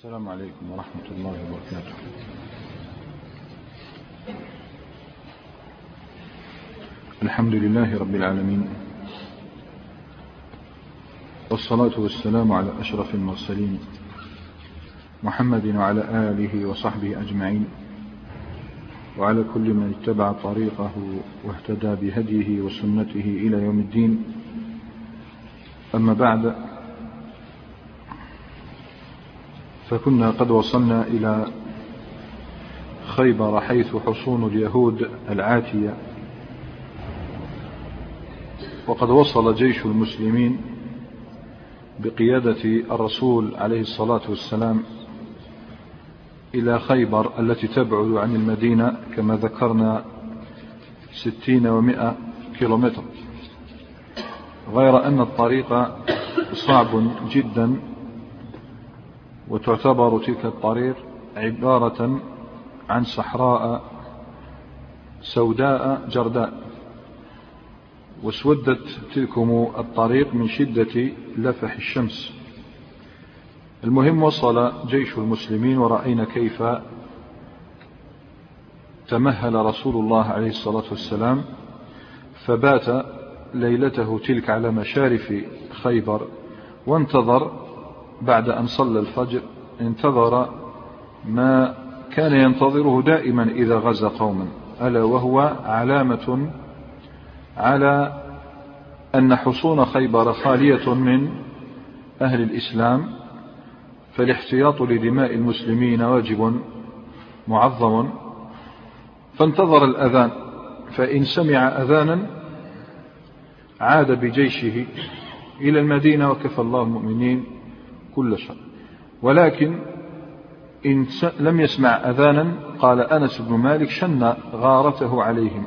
السلام عليكم ورحمة الله وبركاته. الحمد لله رب العالمين. والصلاة والسلام على أشرف المرسلين محمد وعلى آله وصحبه أجمعين. وعلى كل من اتبع طريقه واهتدى بهديه وسنته إلى يوم الدين. أما بعد فكنا قد وصلنا إلى خيبر حيث حصون اليهود العاتية. وقد وصل جيش المسلمين بقيادة الرسول عليه الصلاة والسلام إلى خيبر التي تبعد عن المدينة كما ذكرنا ستين ومائة كيلومتر. غير أن الطريق صعب جدا وتعتبر تلك الطريق عبارة عن صحراء سوداء جرداء واسودت تلكم الطريق من شدة لفح الشمس. المهم وصل جيش المسلمين ورأينا كيف تمهل رسول الله عليه الصلاة والسلام فبات ليلته تلك على مشارف خيبر وانتظر بعد أن صلى الفجر انتظر ما كان ينتظره دائما إذا غزا قوما ألا وهو علامة على أن حصون خيبر خالية من أهل الإسلام فالاحتياط لدماء المسلمين واجب معظم. فانتظر الأذان فإن سمع أذانا عاد بجيشه إلى المدينة وكفى الله المؤمنين. كل شر. ولكن إن لم يسمع أذانا قال أنس بن مالك شن غارته عليهم.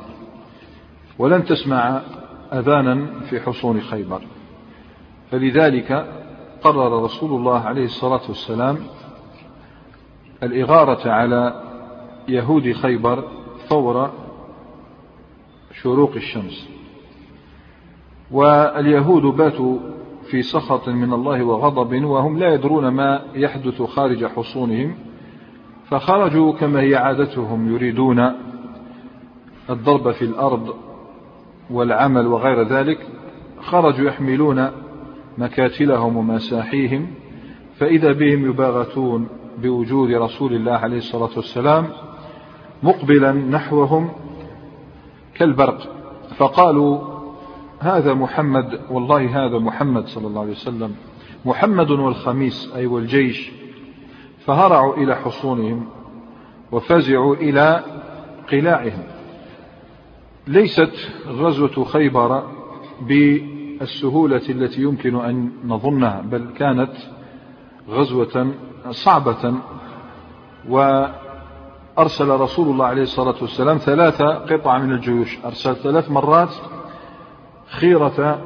ولن تسمع أذانا في حصون خيبر. فلذلك قرر رسول الله عليه الصلاة والسلام الإغارة على يهود خيبر فور شروق الشمس. واليهود باتوا في سخط من الله وغضب وهم لا يدرون ما يحدث خارج حصونهم فخرجوا كما هي عادتهم يريدون الضرب في الأرض والعمل وغير ذلك خرجوا يحملون مكاتلهم ومساحيهم فإذا بهم يباغتون بوجود رسول الله عليه الصلاة والسلام مقبلا نحوهم كالبرق. فقالوا هذا محمد والله هذا محمد صلى الله عليه وسلم محمد والخميس أي والجيش فهرعوا إلى حصونهم وفزعوا إلى قلاعهم. ليست غزوة خيبر بالسهولة التي يمكن أن نظنها بل كانت غزوة صعبة وأرسل رسول الله عليه الصلاة والسلام ثلاثة قطع من الجيوش أرسل ثلاث مرات خيرة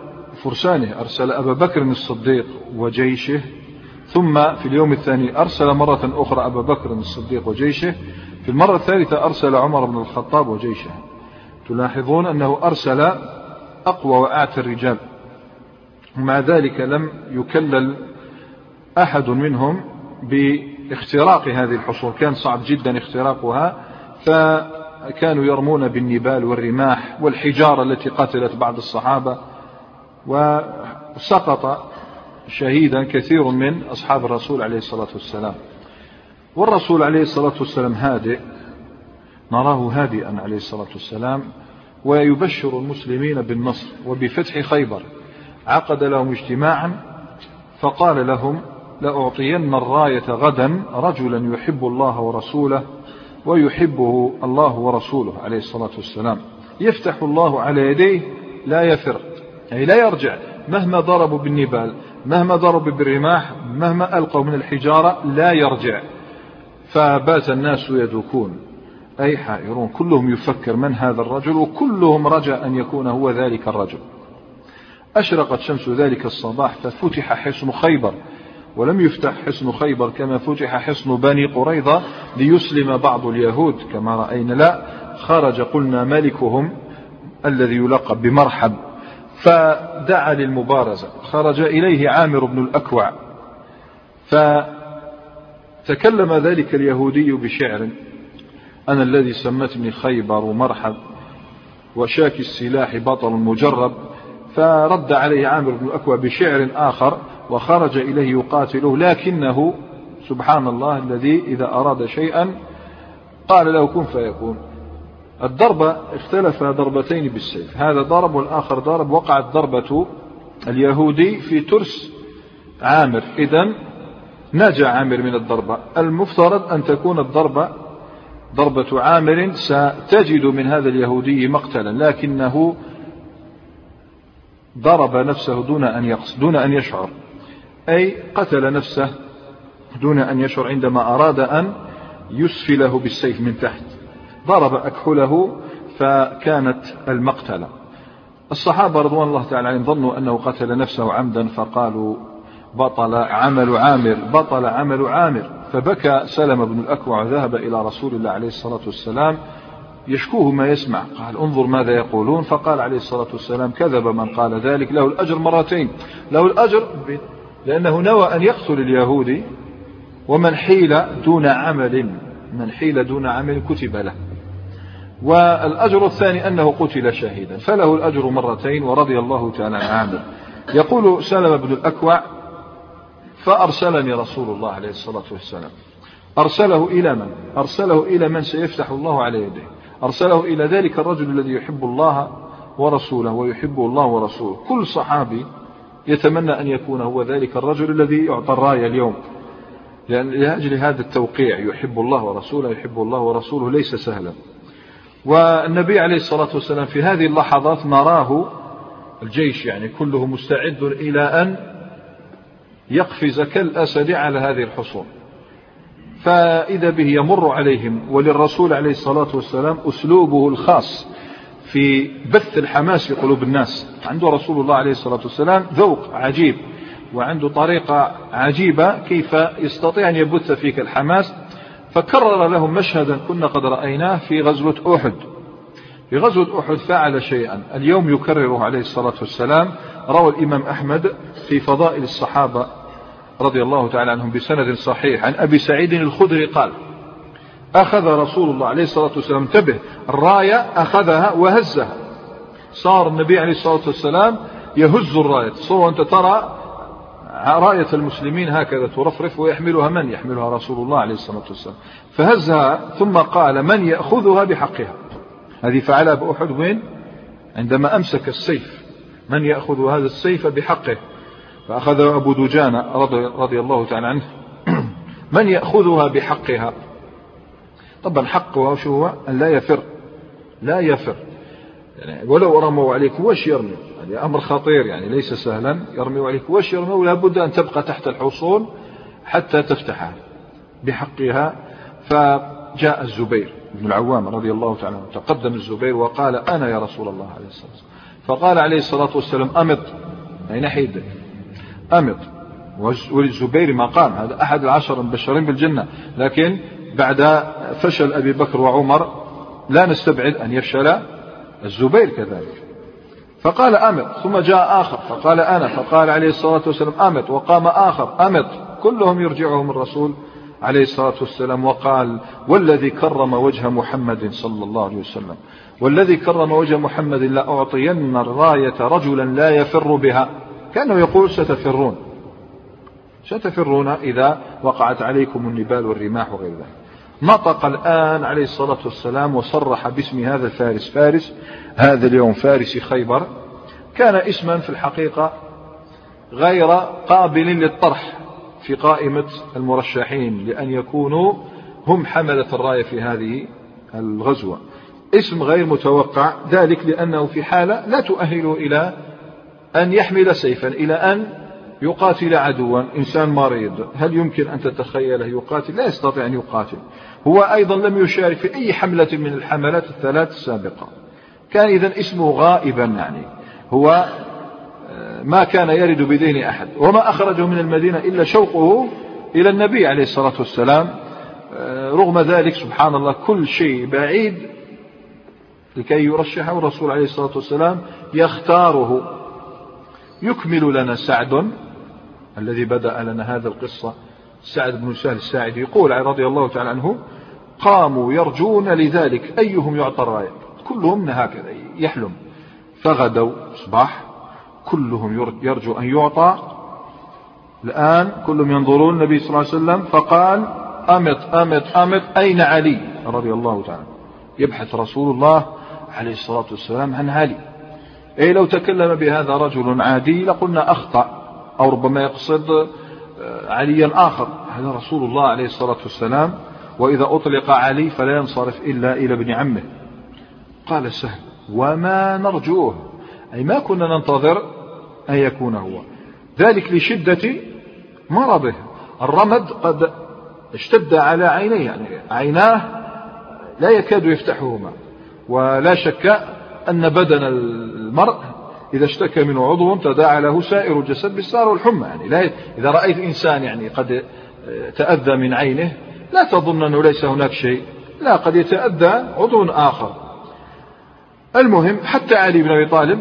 فرسانه. أرسل أبا بكر الصديق وجيشه ثم في اليوم الثاني أرسل مرة أخرى أبا بكر الصديق وجيشه. في المرة الثالثة أرسل عمر بن الخطاب وجيشه. تلاحظون أنه أرسل أقوى وأعتى الرجال. ومع ذلك لم يكلل أحد منهم باختراق هذه الحصون كان صعب جدا اختراقها فكانوا يرمون بالنبال والرماح والحجارة التي قتلت بعض الصحابة وسقط شهيدا كثير من أصحاب الرسول عليه الصلاة والسلام. والرسول عليه الصلاة والسلام هادئ نراه هادئا عليه الصلاة والسلام ويبشر المسلمين بالنصر وبفتح خيبر. عقد لهم اجتماعا فقال لهم لأعطين الراية غدا رجلا يحب الله ورسوله ويحبه الله ورسوله عليه الصلاة والسلام. يفتح الله على يديه لا يفر أي لا يرجع. مهما ضربوا بالنبال مهما ضربوا بالرماح مهما ألقوا من الحجارة لا يرجع. فبات الناس يدوكون. أي حائرون. كلهم يفكر من هذا الرجل وكلهم رجا أن يكون هو ذلك الرجل. أشرقت شمس ذلك الصباح ففتح حصن خيبر. ولم يفتح حصن خيبر كما فتح حصن بني قريظة ليسلم بعض اليهود. كما رأينا لا خرج قلنا ملكهم الذي يلقب بمرحب. فدعا للمبارزة. خرج إليه عامر بن الأكوع. تكلم ذلك اليهودي بشعر. أنا الذي سمتني خيبر مرحب وشاكي السلاح بطل مجرب. فرد عليه عامر بن الأكوع بشعر آخر. وخرج إليه يقاتله لكنه سبحان الله الذي إذا أراد شيئا قال له كن فيكون. الضربة اختلف ضربتين بالسيف. هذا ضرب والآخر ضرب. وقعت ضربة اليهودي في ترس عامر. إذا نجا عامر من الضربة. المفترض أن تكون الضربة ضربة عامر ستجد من هذا اليهودي مقتلا لكنه ضرب نفسه دون أن يقصد دون أن يشعر. أي قتل نفسه دون أن يشعر عندما أراد أن يسفله بالسيف من تحت. ضرب أكحله فكانت المقتلة. الصحابة رضوان الله تعالى عليهم ظنوا أنه قتل نفسه عمدا فقالوا بطل عمل عامر بطل عمل عامر. فبكى سلم بن الأكوع وذهب إلى رسول الله عليه الصلاة والسلام يشكوه ما يسمع. قال انظر ماذا يقولون. فقال عليه الصلاة والسلام كذب من قال ذلك. له الأجر مرتين. له الأجر لأنه نوى أن يقتل اليهودي ومن حيل دون عمل من حيل دون عمل كتب له. والأجر الثاني أنه قتل شهيدا. فله الأجر مرتين ورضي الله تعالى عنه يقول سلم بن الأكوع فأرسلني رسول الله عليه الصلاة والسلام. أرسله إلى من؟ أرسله إلى من سيفتح الله على يديه أرسله إلى ذلك الرجل الذي يحب الله ورسوله ويحبه الله ورسوله. كل صحابي يتمنى أن يكون هو ذلك الرجل الذي يعطى الراية اليوم. لأن لأجل هذا التوقيع يحب الله ورسوله يحب الله ورسوله ليس سهلا. والنبي عليه الصلاة والسلام في هذه اللحظات نراه الجيش يعني كله مستعد إلى أن يقفز كالأسد على هذه الحصون. فإذا به يمر عليهم وللرسول عليه الصلاة والسلام أسلوبه الخاص في بث الحماس في قلوب الناس. عنده رسول الله عليه الصلاة والسلام ذوق عجيب وعنده طريقة عجيبة كيف يستطيع أن يبث فيك الحماس. فكرر لهم مشهدا كنا قد رأيناه في غزوة أحد. في غزوة أحد فعل شيئا. اليوم يكرره عليه الصلاة والسلام. روى الإمام أحمد في فضائل الصحابة رضي الله تعالى عنهم بسند صحيح. عن أبي سعيد الخدري قال أخذ رسول الله عليه الصلاة والسلام انتبه الراية أخذها وهزها. صار النبي عليه الصلاة والسلام يهز الراية. تصور أنت ترى راية المسلمين هكذا ترفرف ويحملها من؟ يحملها رسول الله عليه الصلاة والسلام. فهزها ثم قال من يأخذها بحقها؟ هذه فعلها بأحد وين؟ عندما أمسك السيف. من يأخذ هذا السيف بحقه؟ فأخذ أبو دجانة رضي, رضي الله تعالى عنه. من يأخذها بحقها؟ طبعا حقها شو هو أن لا يفر. لا يفر. يعني ولو رموا عليك وش يرمي؟ هذا أمر خطير يعني ليس سهلا. يرمي عليك وش يرمي؟ ولا بد أن تبقى تحت الحصون حتى تفتحها بحقها. فجاء الزبير بن العوام رضي الله تعالى عنه تقدم الزبير وقال أنا يا رسول الله عليه الصلاة والسلام. فقال عليه الصلاة والسلام أمط. أي ناحية أمط. وللزبير مقام هذا أحد العشر المبشرين بالجنة. لكن بعد فشل أبي بكر وعمر لا نستبعد أن يفشل الزبير كذلك. فقال أمط ثم جاء آخر فقال أنا فقال عليه الصلاة والسلام أمط وقام آخر أمط كلهم يرجعهم الرسول عليه الصلاة والسلام وقال والذي كرم وجه محمد صلى الله عليه وسلم والذي كرم وجه محمد لأعطين الراية رجلا لا يفر بها. كأنه يقول ستفرون. ستفرون إذا وقعت عليكم النبال والرماح وغير ذلك. نطق الآن عليه الصلاة والسلام وصرح باسم هذا الفارس. فارس هذا اليوم فارس خيبر كان اسما في الحقيقة غير قابل للطرح في قائمة المرشحين لأن يكونوا هم حملة الراية في هذه الغزوة. اسم غير متوقع ذلك لأنه في حالة لا تؤهله إلى أن يحمل سيفا إلى أن يقاتل عدوا إنسان مريض هل يمكن أن تتخيله يقاتل؟ لا يستطيع أن يقاتل. هو أيضا لم يشارك في أي حملة من الحملات الثلاث السابقة. كان إذا اسمه غائبا يعني. هو آه، ما كان يرد بذهن أحد. وما أخرجه من المدينة إلا شوقه إلى النبي عليه الصلاة والسلام. آه، رغم ذلك سبحان الله كل شيء بعيد لكي يرشحه الرسول عليه الصلاة والسلام. يختاره. يكمل لنا سعد. الذي بدأ لنا هذا القصة سعد بن سهل الساعدي يقول رضي الله تعالى عنه قاموا يرجون لذلك أيهم يعطى الراية؟ كلهم هكذا يحلم. فغدوا صباح كلهم يرجو أن يعطى. الآن كلهم ينظرون النبي صلى الله عليه وسلم فقال أمت أمت أمت أين علي؟ رضي الله تعالى يبحث رسول الله عليه الصلاة والسلام عن علي. أي لو تكلم بهذا رجل عادي لقلنا أخطأ. أو ربما يقصد آه، عليا آخر هذا رسول الله عليه الصلاة والسلام وإذا أطلق علي فلا ينصرف إلا إلى ابن عمه. قال سهل وما نرجوه؟ أي ما كنا ننتظر أن يكون هو. ذلك لشدة مرضه. الرمد قد اشتد على عينيه يعني عيناه لا يكاد يفتحهما. ولا شك أن بدن المرء إذا اشتكى منه عضو تداعى له سائر الجسد بالسار والحمى. يعني لا إذا رأيت إنسان يعني قد تأذى من عينه لا تظن أنه ليس هناك شيء. لا قد يتأذى عضو آخر. المهم حتى علي بن أبي طالب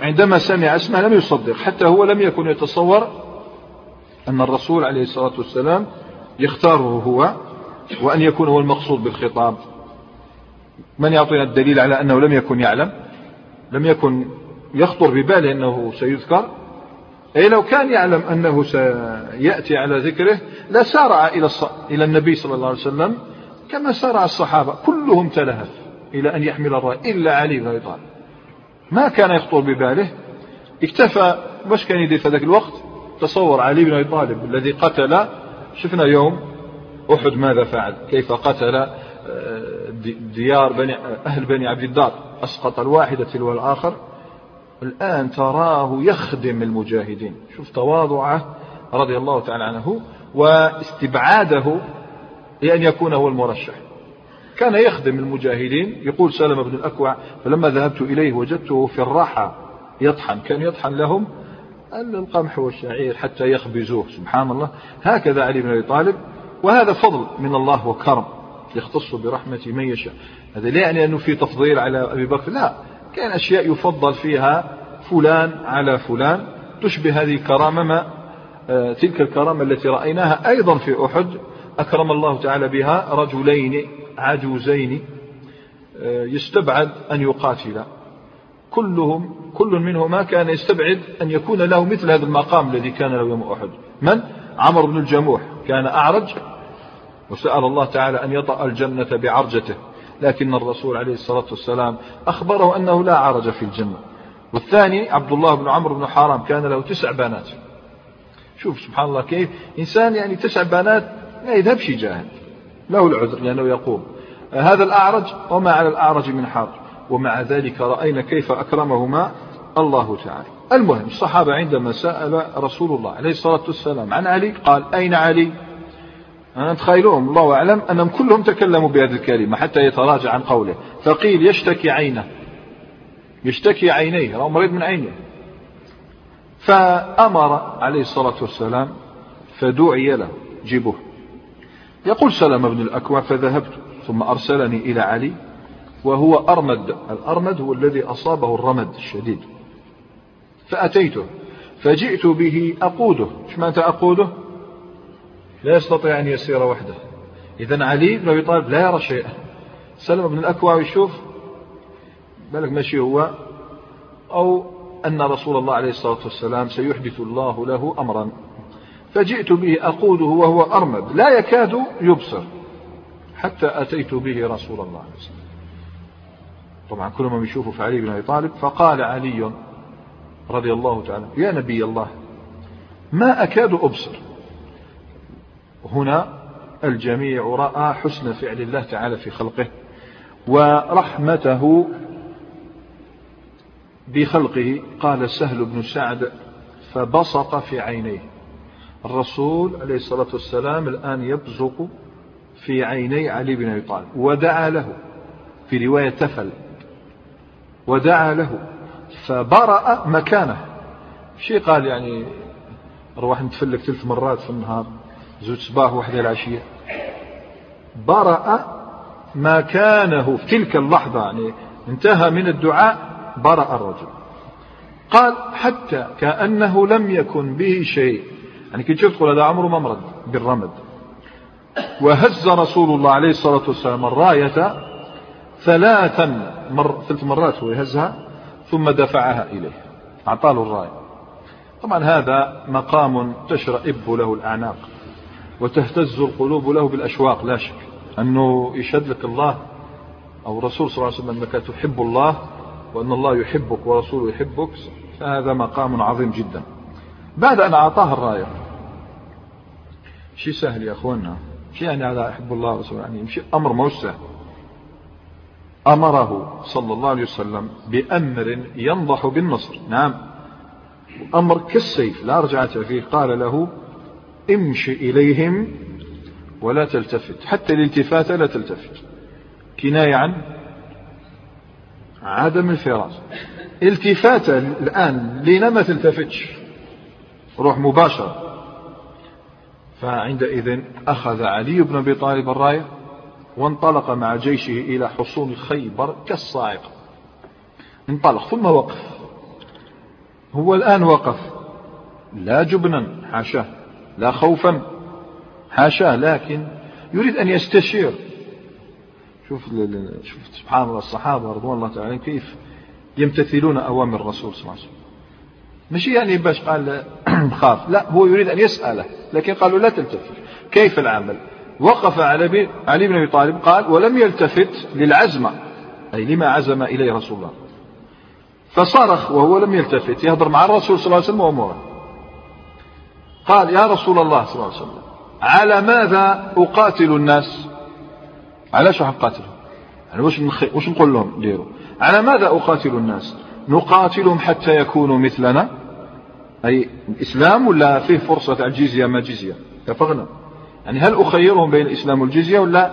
عندما سمع اسمه لم يصدق حتى هو لم يكن يتصور أن الرسول عليه الصلاة والسلام يختاره هو وأن يكون هو المقصود بالخطاب. من يعطينا الدليل على أنه لم يكن يعلم؟ لم يكن يخطر بباله أنه سيذكر. أي لو كان يعلم أنه سيأتي على ذكره لسارع إلى إلى النبي صلى الله عليه وسلم كما سارع الصحابة كلهم تلهف إلى أن يحمل الراية إلا علي بن أبي طالب. ما كان يخطر بباله اكتفى باش كان يدير في ذاك الوقت تصور علي بن أبي طالب الذي قتل. شفنا يوم أحد ماذا فعل؟ كيف قتل آه، ديار بني أهل بني عبد الدار أسقط الواحدة تلو الآخر الآن تراه يخدم المجاهدين. شوف تواضعه رضي الله تعالى عنه واستبعاده لأن يكون هو المرشح. كان يخدم المجاهدين يقول سلمة بن الأكوع فلما ذهبت إليه وجدته في الراحة يطحن. كان يطحن لهم القمح والشعير حتى يخبزوه. سبحان الله. هكذا علي بن أبي طالب. وهذا فضل من الله وكرم يختص برحمة من يشاء. هذا لا يعني أنه في تفضيل على أبي بكر لا. كان أشياء يفضل فيها فلان على فلان تشبه هذه الكرامة ما آه، تلك الكرامة التي رأيناها أيضا في أحد أكرم الله تعالى بها رجلين عجوزين آه، يستبعد أن يقاتلا. كلهم كل منهما كان يستبعد أن يكون له مثل هذا المقام الذي كان له يوم أحد. من؟ عمرو بن الجموح. كان أعرج وسأل الله تعالى أن يطأ الجنة بعرجته. لكن الرسول عليه الصلاة والسلام أخبره أنه لا عرج في الجنة. والثاني عبد الله بن عمرو بن حرام كان له تسع بنات. شوف سبحان الله كيف إنسان يعني تسع بنات ما يذهبش جاهل. له العذر لأنه يقوم. هذا الأعرج وما على الأعرج من حرج. ومع ذلك رأينا كيف أكرمهما الله تعالى. المهم الصحابة عندما سأل رسول الله عليه الصلاة والسلام عن علي قال أين علي؟ أنا تخيلوهم الله أعلم أنهم كلهم تكلموا بهذه الكلمة حتى يتراجع عن قوله. فقيل يشتكي عينه. يشتكي عينيه هو مريض من عينه. فأمر عليه الصلاة والسلام فدعي له جيبوه. يقول سلم بن الأكوع فذهبت ثم أرسلني إلى علي وهو أرمد. الأرمد هو الذي أصابه الرمد الشديد. فأتيته فجئت به أقوده. إيش معنى أقوده؟ لا يستطيع أن يسير وحده. إذا علي بن أبي طالب لا يرى شيئا. سلم بن الأكوع يشوف بالك ماشي هو أو أن رسول الله عليه الصلاة والسلام سيحدث الله له أمرا. فجئت به أقوده وهو أرمد. لا يكاد يبصر. حتى أتيت به رسول الله عليه الصلاة طبعا كل ما يشوفوا في علي بن أبي طالب فقال علي رضي الله تعالى يا نبي الله ما أكاد أبصر. هنا الجميع رأى حسن فعل الله تعالى في خلقه ورحمته بخلقه. قال سهل بن سعد فبصق في عينيه. الرسول عليه الصلاة والسلام الآن يبزق في عيني علي بن أبي طالب ودعا له في رواية تفل ودعا له فبرأ مكانه. شيء قال يعني؟ نروح نتفلك ثلاث مرات في النهار. زوج صباح وحدة العشية. برأ مكانه في تلك اللحظة يعني انتهى من الدعاء برأ الرجل. قال حتى كأنه لم يكن به شيء. يعني كي تشوف تقول هذا عمره ما مرض بالرمد. وهز رسول الله عليه الصلاة والسلام الراية ثلاثا مر ثلاث مرات هو يهزها ثم دفعها إليه. أعطاه الراية. طبعا هذا مقام تشرئب له الأعناق. وتهتز القلوب له بالأشواق لا شك. أنه يشهد لك الله أو الرسول صلى الله عليه وسلم أنك تحب الله وأن الله يحبك ورسوله يحبك. فهذا مقام عظيم جدا. بعد أن أعطاه الراية شيء سهل يا أخوانا شيء يعني هذا أحب الله ورسوله يعني شيء أمر مو سهل. أمره صلى الله عليه وسلم بأمر ينضح بالنصر. نعم. أمر كالسيف لا رجعة فيه. قال له امشي إليهم ولا تلتفت. حتى الالتفات لا تلتفت. كناية عن عدم الفراس التفات الآن لنا ما تلتفتش. روح مباشرة. فعندئذ أخذ علي بن أبي طالب الراية وانطلق مع جيشه إلى حصون خيبر كالصاعقة. انطلق ثم وقف. هو الآن وقف. لا جبنا حاشاه. لا خوفا. حاشاه لكن يريد أن يستشير. شوف شوف سبحان الله الصحابة رضوان الله تعالى كيف يمتثلون أوامر الرسول صلى الله عليه وسلم. مش يعني باش قال خاف. لا هو يريد أن يسأله لكن قالوا لا تلتفت. كيف العمل؟ وقف على علي بن أبي طالب قال ولم يلتفت للعزمة أي لما عزم إليه رسول الله. فصرخ وهو لم يلتفت يهضر مع الرسول صلى الله عليه وسلم وأموره. قال يا رسول الله صلى الله عليه وسلم على ماذا أقاتل الناس؟ علاش راح نقاتلهم يعني وش, نخي... وش نقول لهم ديروا على ماذا أقاتل الناس؟ نقاتلهم حتى يكونوا مثلنا؟ أي الإسلام ولا فيه فرصة الجزية ما جزية؟ اتفقنا؟ يعني هل أخيرهم بين الإسلام والجزية ولا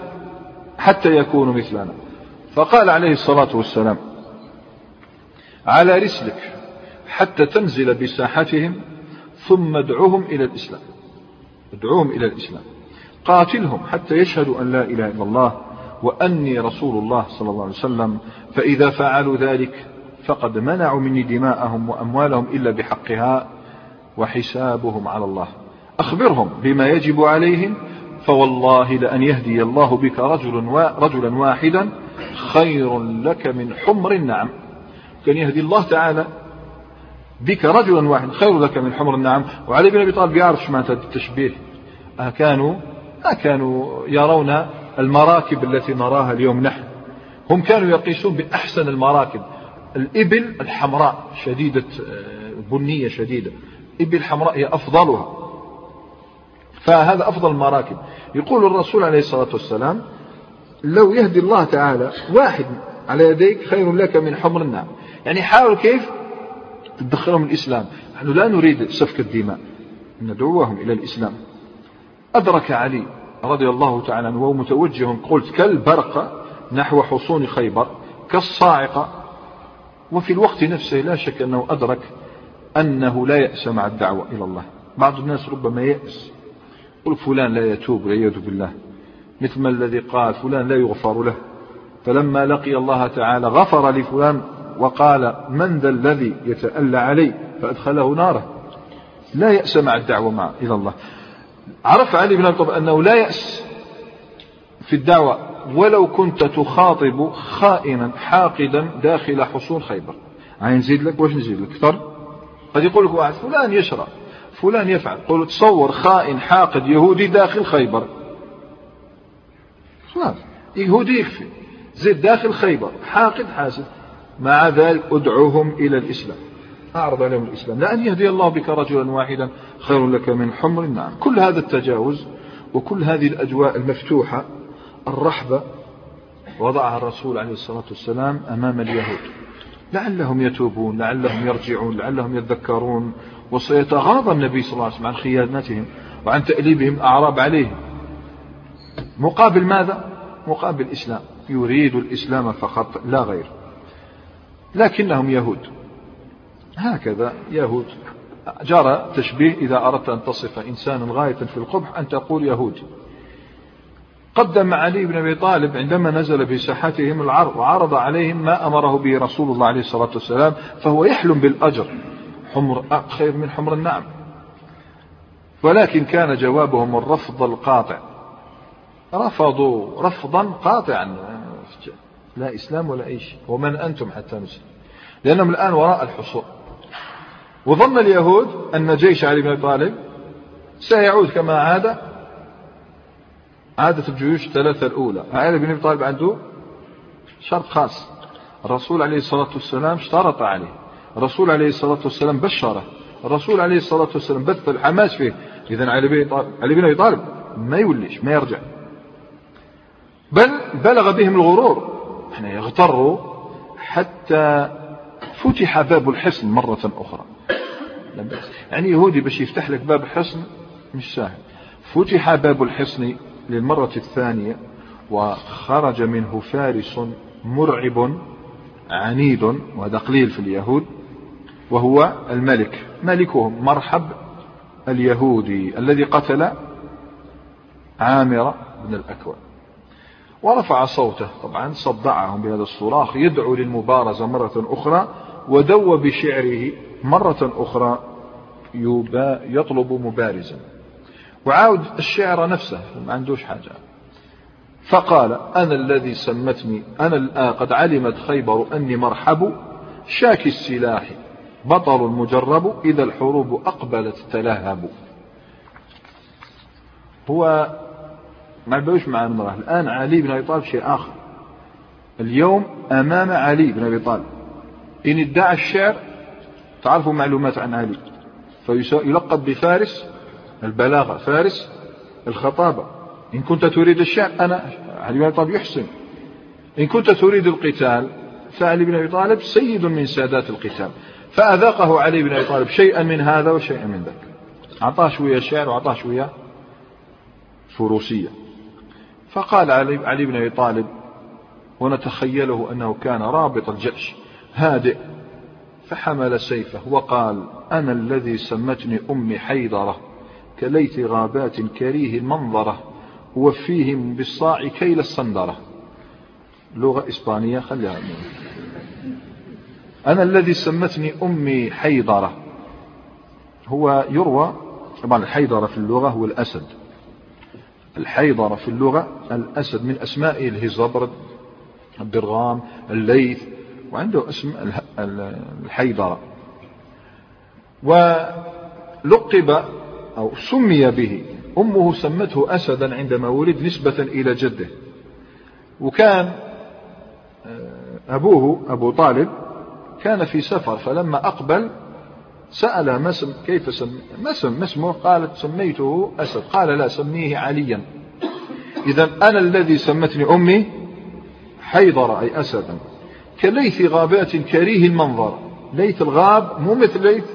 حتى يكونوا مثلنا؟ فقال عليه الصلاة والسلام على رسلك حتى تنزل بساحتهم ثم ادعوهم إلى الإسلام. ادعوهم إلى الإسلام. قاتلهم حتى يشهدوا أن لا إله إلا الله وأني رسول الله صلى الله عليه وسلم. فإذا فعلوا ذلك فقد منعوا مني دماءهم وأموالهم إلا بحقها وحسابهم على الله. أخبرهم بما يجب عليهم فوالله لأن يهدي الله بك رجل رجلا واحدا خير لك من حمر النعم. كان يهدي الله تعالى بك رجلا واحدا خير لك من حمر النعم. وعلي بن أبي طالب يعرف معنى التشبيه. كانوا ما كانوا يرون المراكب التي نراها اليوم نحن. هم كانوا يقيسون بأحسن المراكب. الإبل الحمراء شديدة آه، بنية شديدة. إبل حمراء هي أفضلها. فهذا أفضل المراكب. يقول الرسول عليه الصلاة والسلام لو يهدي الله تعالى واحد على يديك خير لك من حمر النعم. يعني حاول كيف؟ تدخلهم الإسلام. نحن لا نريد سفك الدماء. ندعوهم إلى الإسلام. أدرك علي رضي الله تعالى عنه وهو متوجه قلت كالبرق نحو حصون خيبر كالصاعقة. وفي الوقت نفسه لا شك أنه أدرك أنه لا يأس مع الدعوة إلى الله. بعض الناس ربما يأس. يقول فلان لا يتوب والعياذ بالله. مثل الذي قال فلان لا يغفر له. فلما لقي الله تعالى غفر لفلان وقال من ذا الذي يتألى علي فأدخله ناره؟ لا يأس مع الدعوة مع إلى الله. عرف علي بن أبي أنه لا يأس في الدعوة ولو كنت تخاطب خائنا حاقدا داخل حصون خيبر. عين نزيد لك؟ واش نزيد لك؟ أكثر قد يقول لك واحد فلان يشرب فلان يفعل. قل تصور خائن حاقد يهودي داخل خيبر. خلاص يهودي يكفي. زيد داخل خيبر حاقد حاسد. مع ذلك ادعوهم إلى الإسلام. أعرض عليهم الإسلام. لأن يهدي الله بك رجلا واحدا خير لك من حمر. النعم كل هذا التجاوز وكل هذه الأجواء المفتوحة الرحبة وضعها الرسول عليه الصلاة والسلام أمام اليهود. لعلهم يتوبون لعلهم يرجعون لعلهم يذكرون وسيتغاضى النبي صلى الله عليه وسلم عن خيانتهم وعن تأليبهم الأعراب عليهم. مقابل ماذا؟ مقابل الإسلام. يريد الإسلام فقط لا غير. لكنهم يهود. هكذا يهود. جرى تشبيه إذا أردت أن تصف إنسانا غاية في القبح أن تقول يهود. قدم علي بن أبي طالب عندما نزل في ساحتهم العرض وعرض عليهم ما أمره به رسول الله عليه الصلاة والسلام فهو يحلم بالأجر. حمر خير من حمر النعم. ولكن كان جوابهم الرفض القاطع. رفضوا رفضا قاطعا. لا إسلام ولا أي شيء ومن أنتم حتى نسلم لأنهم الآن وراء الحصول. وظن اليهود أن جيش علي بن طالب سيعود كما عاد. عادة الجيوش الثلاثة الأولى. علي بن طالب عنده شرط خاص. الرسول عليه الصلاة والسلام اشترط عليه. الرسول عليه الصلاة والسلام بشره. الرسول عليه الصلاة والسلام بث الحماس فيه. إذا علي بن علي بن أبي طالب ما يوليش ما يرجع. بل بلغ بهم الغرور. يعني يغتروا حتى فتح باب الحصن مرة أخرى. يعني يهودي باش يفتح لك باب حصن مش سهل فتح باب الحصن للمرة الثانية وخرج منه فارس مرعب عنيد وهذا قليل في اليهود وهو الملك. ملكهم مرحب اليهودي الذي قتل عامر بن الأكوى ورفع صوته. طبعا صدعهم بهذا الصراخ. يدعو للمبارزة مرة أخرى ودو بشعره مرة أخرى يطلب مبارزا. وعاود الشعر نفسه ما عندوش حاجة. فقال أنا الذي سمتني أنا قد علمت خيبر أني مرحب. شاكي السلاح بطل مجرب إذا الحروب أقبلت تلهب. هو ما يبقوش مع المرأة. الآن علي بن أبي طالب شيء آخر. اليوم أمام علي بن أبي طالب. إن ادعى الشعر تعرفوا معلومات عن علي. فيلقب بفارس البلاغة فارس الخطابة. إن كنت تريد الشعر أنا علي بن أبي طالب يحسن. إن كنت تريد القتال فعلي بن أبي طالب سيد من سادات القتال. فأذاقه علي بن أبي طالب شيئا من هذا وشيئا من ذاك. أعطاه شوية شعر وأعطاه شوية فروسية. فقال علي, علي بن أبي طالب ونتخيله أنه كان رابط الجأش هادئ فحمل سيفه وقال أنا الذي سمتني أمي حيدرة كليت غابات كريه المنظرة وفيهم بالصاع كيل الصندرة. لغة إسبانية خليها أنا الذي سمتني أمي حيدرة هو يروى طبعا الحيدرة في اللغة هو الأسد. الحيدرة في اللغة الأسد من أسماء الهزبرد الدرغام الليث وعنده اسم الحيدرة ولقب أو سمي به أمه سمته أسدا عندما ولد نسبة إلى جده. وكان آه، أبوه أبو طالب كان في سفر فلما أقبل سأل ما سم كيف سم ما سم اسمه؟ قالت سميته أسد. قال لا سميه عليا. إذا أنا الذي سمتني أمي حيضر أي أسدا. كليث غابات كريه المنظر. ليث الغاب مو مثل ليث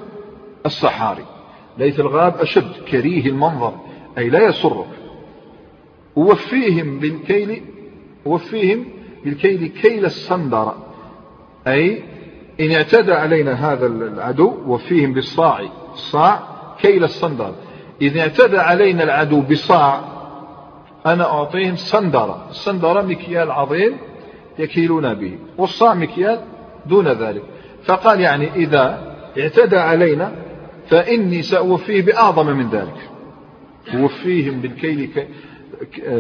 الصحاري. ليث الغاب أشد كريه المنظر أي لا يسرك ووفيهم بالكيل وفيهم بالكيل كيل الصندر أي إن اعتدى علينا هذا العدو وفيهم بالصاع الصاع كيل الصندر. إذا اعتدى علينا العدو بصاع أنا أعطيهم صندرة الصندرة مكيال عظيم يكيلون به والصاع مكيال دون ذلك. فقال يعني إذا اعتدى علينا فإني سأوفيه بأعظم من ذلك. وفيهم بالكيل كي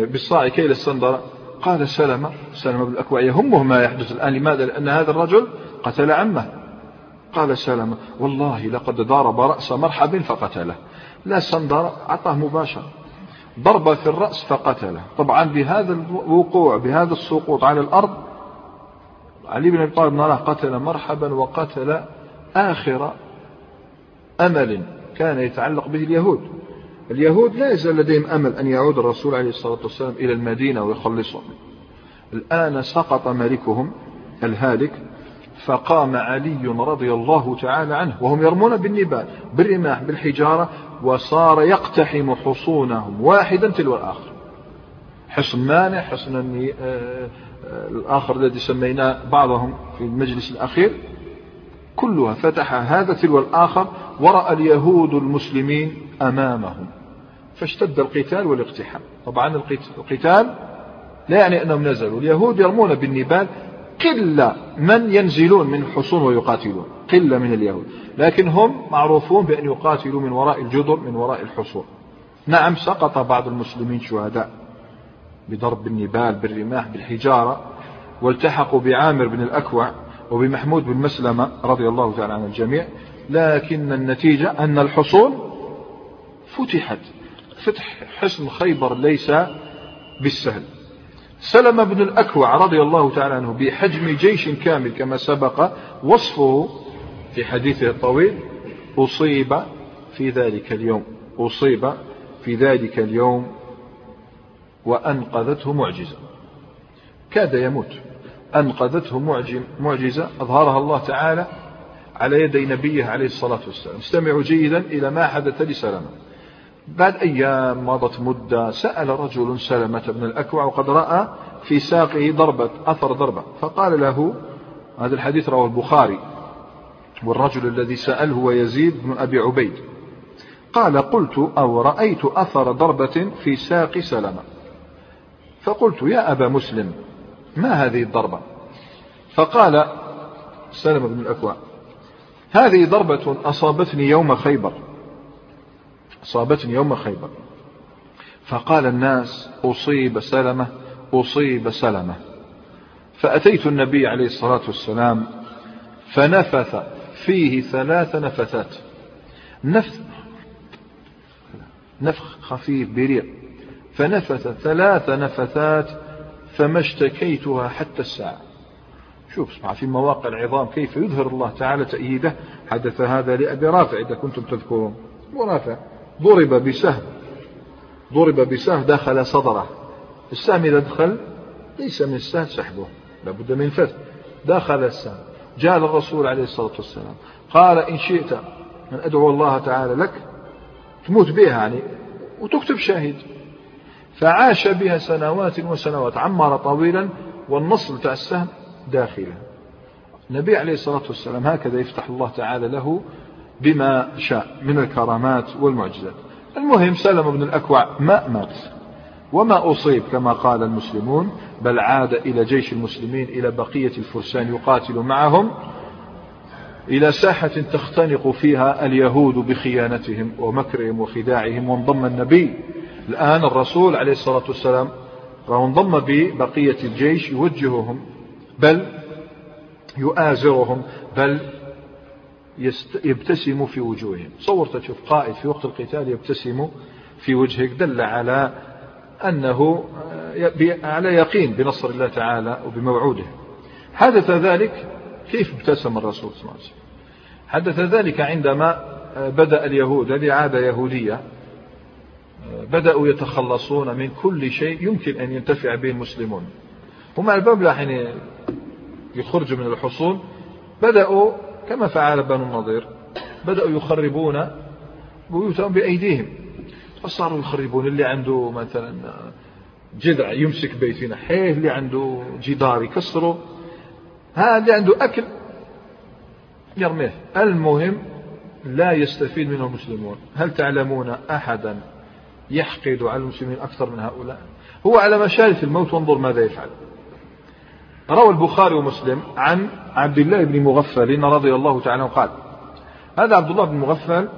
بالصاع كيل الصندرة. قال سلمة سلمة بالأكوع يهمه ما يحدث الآن. لماذا؟ لأن هذا الرجل قتل عمه. قال سلمة والله لقد ضرب رأس مرحب فقتله. لا صندر أعطاه مباشرة. ضربة في الرأس فقتله. طبعا بهذا الوقوع بهذا السقوط على الأرض علي بن أبي طالب نراه قتل مرحبا وقتل آخر أمل كان يتعلق به اليهود. اليهود لا يزال لديهم أمل أن يعود الرسول عليه الصلاة والسلام إلى المدينة ويخلصهم. الآن سقط ملكهم الهالك فقام علي رضي الله تعالى عنه وهم يرمون بالنبال بالرماح بالحجارة وصار يقتحم حصونهم واحدا تلو الآخر. حصن مانع حصن آه، آه، الآخر الذي سميناه بعضهم في المجلس الأخير. كلها فتح هذا تلو الآخر ورأى اليهود المسلمين أمامهم. فاشتد القتال والاقتحام. طبعا القتال لا يعني أنهم نزلوا. اليهود يرمون بالنبال قلة من ينزلون من الحصون ويقاتلون قلة من اليهود لكن هم معروفون بأن يقاتلوا من وراء الجدر من وراء الحصون. نعم سقط بعض المسلمين شهداء بضرب النبال بالرماح بالحجارة والتحقوا بعامر بن الأكوع وبمحمود بن مسلمة رضي الله تعالى عن الجميع لكن النتيجة أن الحصون فتحت. فتح حصن خيبر ليس بالسهل. سلم بن الأكوع رضي الله تعالى عنه بحجم جيش كامل كما سبق وصفه في حديثه الطويل أصيب في ذلك اليوم أصيب في ذلك اليوم وأنقذته معجزة. كاد يموت أنقذته معجزة أظهرها الله تعالى على يدي نبيه عليه الصلاة والسلام. استمعوا جيدا إلى ما حدث لسلمة. بعد أيام مضت مدة سأل رجل سلمة بن الأكوع وقد رأى في ساقه ضربة أثر ضربة. فقال له هذا الحديث رواه البخاري والرجل الذي سأله هو يزيد بن أبي عبيد. قال قلت أو رأيت أثر ضربة في ساق سلمة؟ فقلت يا أبا مسلم ما هذه الضربة؟ فقال سلمة بن الأكوع هذه ضربة أصابتني يوم خيبر. أصابتني يوم خيبر. فقال الناس أصيب سلمة أصيب سلمة. فأتيت النبي عليه الصلاة والسلام فنفث فيه ثلاث نفثات. نفث نفخ خفيف بريق فنفث ثلاث نفثات فما اشتكيتها حتى الساعة. شوف اسمع في مواقع العظام كيف يظهر الله تعالى تأييده حدث هذا لأبي رافع إذا كنتم تذكرون. أبو رافع ضرب بسهم ضرب بسهم دخل صدره. السهم إذا دخل ليس من السهل سحبه لابد من فتح دخل السهم. جاء الرسول عليه الصلاة والسلام قال إن شئت أن أدعو الله تعالى لك تموت بها يعني وتكتب شاهد. فعاش بها سنوات وسنوات عمر طويلا والنصل تاع السهم داخله النبي عليه الصلاة والسلام هكذا يفتح الله تعالى له بما شاء من الكرامات والمعجزات. المهم سلم بن الأكوع ما مات وما أصيب كما قال المسلمون بل عاد إلى جيش المسلمين إلى بقية الفرسان يقاتل معهم إلى ساحة تختنق فيها اليهود بخيانتهم ومكرهم وخداعهم وانضم النبي. الآن الرسول عليه الصلاة والسلام راه انضم ببقية الجيش يوجههم بل يؤازرهم بل يبتسم في وجوههم. تصور تشوف قائد في وقت القتال يبتسم في وجهك دل على أنه على يقين بنصر الله تعالى وبموعوده. حدث ذلك كيف ابتسم الرسول صلى الله عليه وسلم؟ حدث ذلك عندما بدأ اليهود هذه عادة يهودية بدأوا يتخلصون من كل شيء يمكن أن ينتفع به المسلمون. هم الباب حين يخرجوا من الحصون بدأوا كما فعل بنو النضير. بدأوا يخربون بيوتهم بأيديهم. فصاروا يخربون اللي عنده مثلا جذع يمسك بيت ينحيه اللي عنده جدار يكسره. هذا اللي عنده أكل يرميه. المهم لا يستفيد منه المسلمون. هل تعلمون أحدا يحقد على المسلمين أكثر من هؤلاء؟ هو على مشارف الموت وانظر ماذا يفعل. روى البخاري ومسلم عن عبد الله بن مغفل رضي الله تعالى عنه. قال هذا عبد الله بن مغفل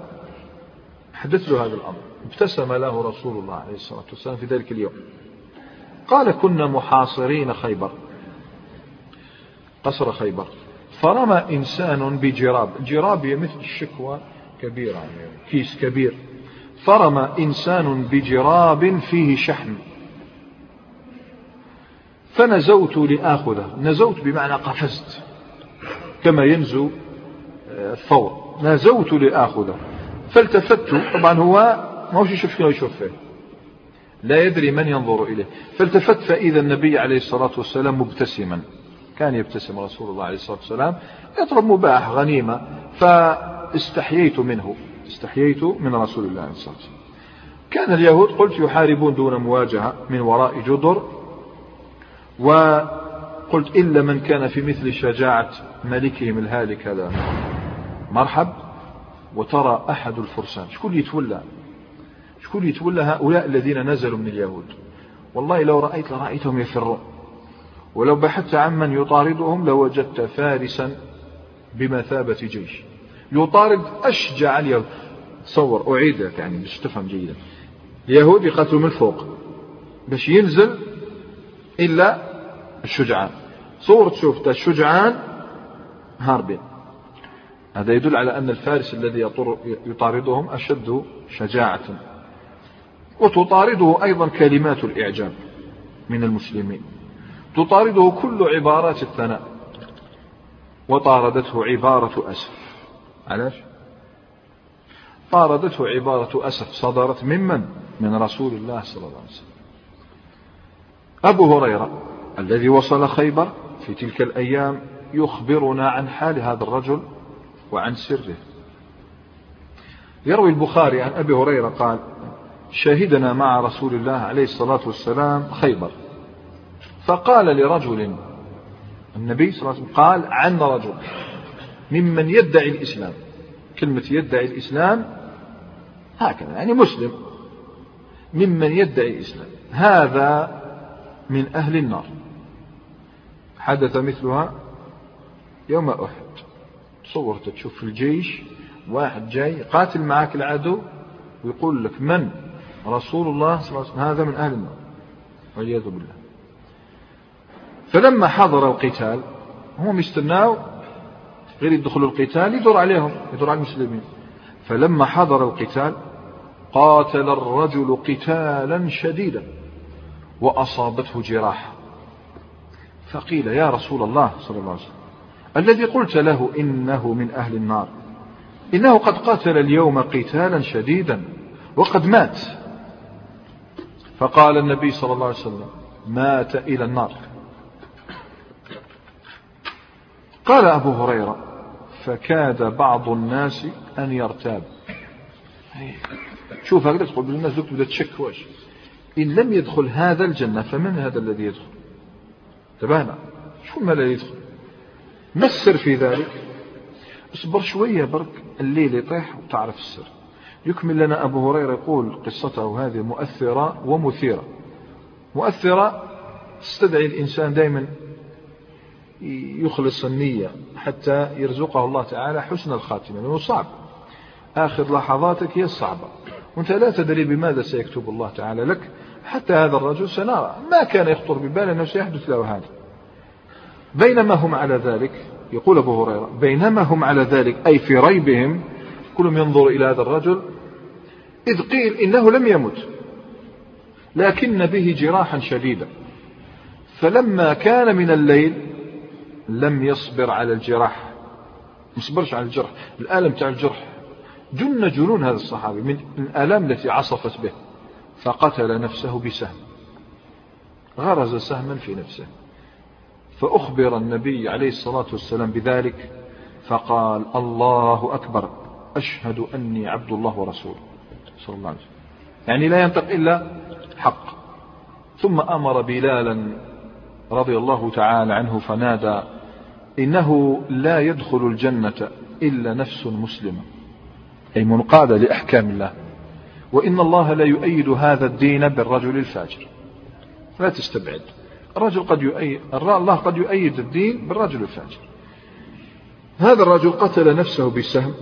حدث له هذا الأمر ابتسم له رسول الله عليه الصلاة والسلام في ذلك اليوم. قال كنا محاصرين خيبر قصر خيبر فرمى إنسان بجراب جراب مثل الشكوى كبيرة يعني كيس كبير فرمى إنسان بجراب فيه شحم. فنزوت لآخذه نزوت بمعنى قفزت كما ينزو آه، الثور. نزوت لآخذه فالتفت طبعا هو ما هوش يشوف فيه يشوف فيه. لا يدري من ينظر إليه. فالتفت فإذا النبي عليه الصلاة والسلام مبتسما. كان يبتسم رسول الله عليه الصلاة والسلام. يطلب مباح غنيمة. فاستحييت منه. استحييت من رسول الله عليه الصلاة والسلام. كان اليهود قلت يحاربون دون مواجهة من وراء جدر. وقلت إلا من كان في مثل شجاعة ملكهم الهالك هذا. مرحب. وترى أحد الفرسان. شكون يتولى؟ شكون يتولى هؤلاء الذين نزلوا من اليهود؟ والله لو رأيت لرأيتهم يفرون. ولو بحثت عمن يطاردهم لوجدت فارسا بمثابة جيش. يطارد أشجع اليهود. تصور أعيد يعني باش تفهم جيدا. اليهود يقاتلوا من فوق. باش ينزل إلا الشجعان. صور تشوف الشجعان هاربين. هذا يدل على أن الفارس الذي يطاردهم أشد شجاعة. وتطارده أيضا كلمات الإعجاب من المسلمين. تطارده كل عبارات الثناء. وطاردته عبارة أسف. علاش طاردته عبارة أسف. صدرت ممن؟ من رسول الله صلى الله عليه وسلم. أبو هريرة. الذي وصل خيبر في تلك الأيام يخبرنا عن حال هذا الرجل وعن سره. يروي البخاري عن أبي هريرة قال شهدنا مع رسول الله عليه الصلاة والسلام خيبر. فقال لرجل النبي صلى الله عليه وسلم قال عن رجل ممن يدعي الإسلام. كلمة يدعي الإسلام هكذا يعني مسلم. ممن يدعي الإسلام هذا من أهل النار. حدث مثلها يوم أحد. تصورت تشوف في الجيش واحد جاي قاتل معك العدو ويقول لك من؟ رسول الله صلى الله عليه وسلم. هذا من أهل النار. والعياذ بالله. فلما حضر القتال هم يستناوا غير يدخلوا القتال يدور عليهم يدور على المسلمين. فلما حضر القتال قاتل الرجل قتالا شديدا وأصابته جراحة. فقيل يا رسول الله صلى الله عليه وسلم الذي قلت له إنه من أهل النار إنه قد قاتل اليوم قتالا شديدا وقد مات. فقال النبي صلى الله عليه وسلم مات إلى النار. قال أبو هريرة فكاد بعض الناس أن يرتاب. شوف هكذا تقول الناس تبدأ تشك واش؟ إن لم يدخل هذا الجنة فمن هذا الذي يدخل؟ تبانا شو ما لا يدخل. ما السر في ذلك. اصبر شوية برك. الليل يطيح وتعرف السر. يكمل لنا أبو هريرة يقول قصته هذه مؤثرة ومثيرة. مؤثرة تستدعي الإنسان دائما يخلص النية حتى يرزقه الله تعالى حسن الخاتمة. لأنه صعب. آخر لحظاتك هي الصعبة. وأنت لا تدري بماذا سيكتب الله تعالى لك. حتى هذا الرجل سنرى. ما كان يخطر ببال أنه سيحدث له هذا. بينما هم على ذلك يقول أبو هريرة بينما هم على ذلك أي في ريبهم كلهم ينظر إلى هذا الرجل إذ قيل إنه لم يمت لكن به جراحا شديدا. فلما كان من الليل لم يصبر على الجراح. ما يصبرش على الجرح. الألم تاع الجرح. جن جنون هذا الصحابي من الآلام التي عصفت به. فقتل نفسه بسهم. غرز سهما في نفسه. فأخبر النبي عليه الصلاة والسلام بذلك فقال الله أكبر أشهد أني عبد الله ورسوله. صلى الله عليه وسلم. يعني لا ينطق إلا حق. ثم أمر بلالا رضي الله تعالى عنه فنادى إنه لا يدخل الجنة إلا نفس مسلمة. أي منقادة لأحكام الله. وإن الله لا يؤيد هذا الدين بالرجل الفاجر. لا تستبعد. الرجل قد يؤيد الله قد يؤيد الدين بالرجل الفاجر. هذا الرجل قتل نفسه بسهم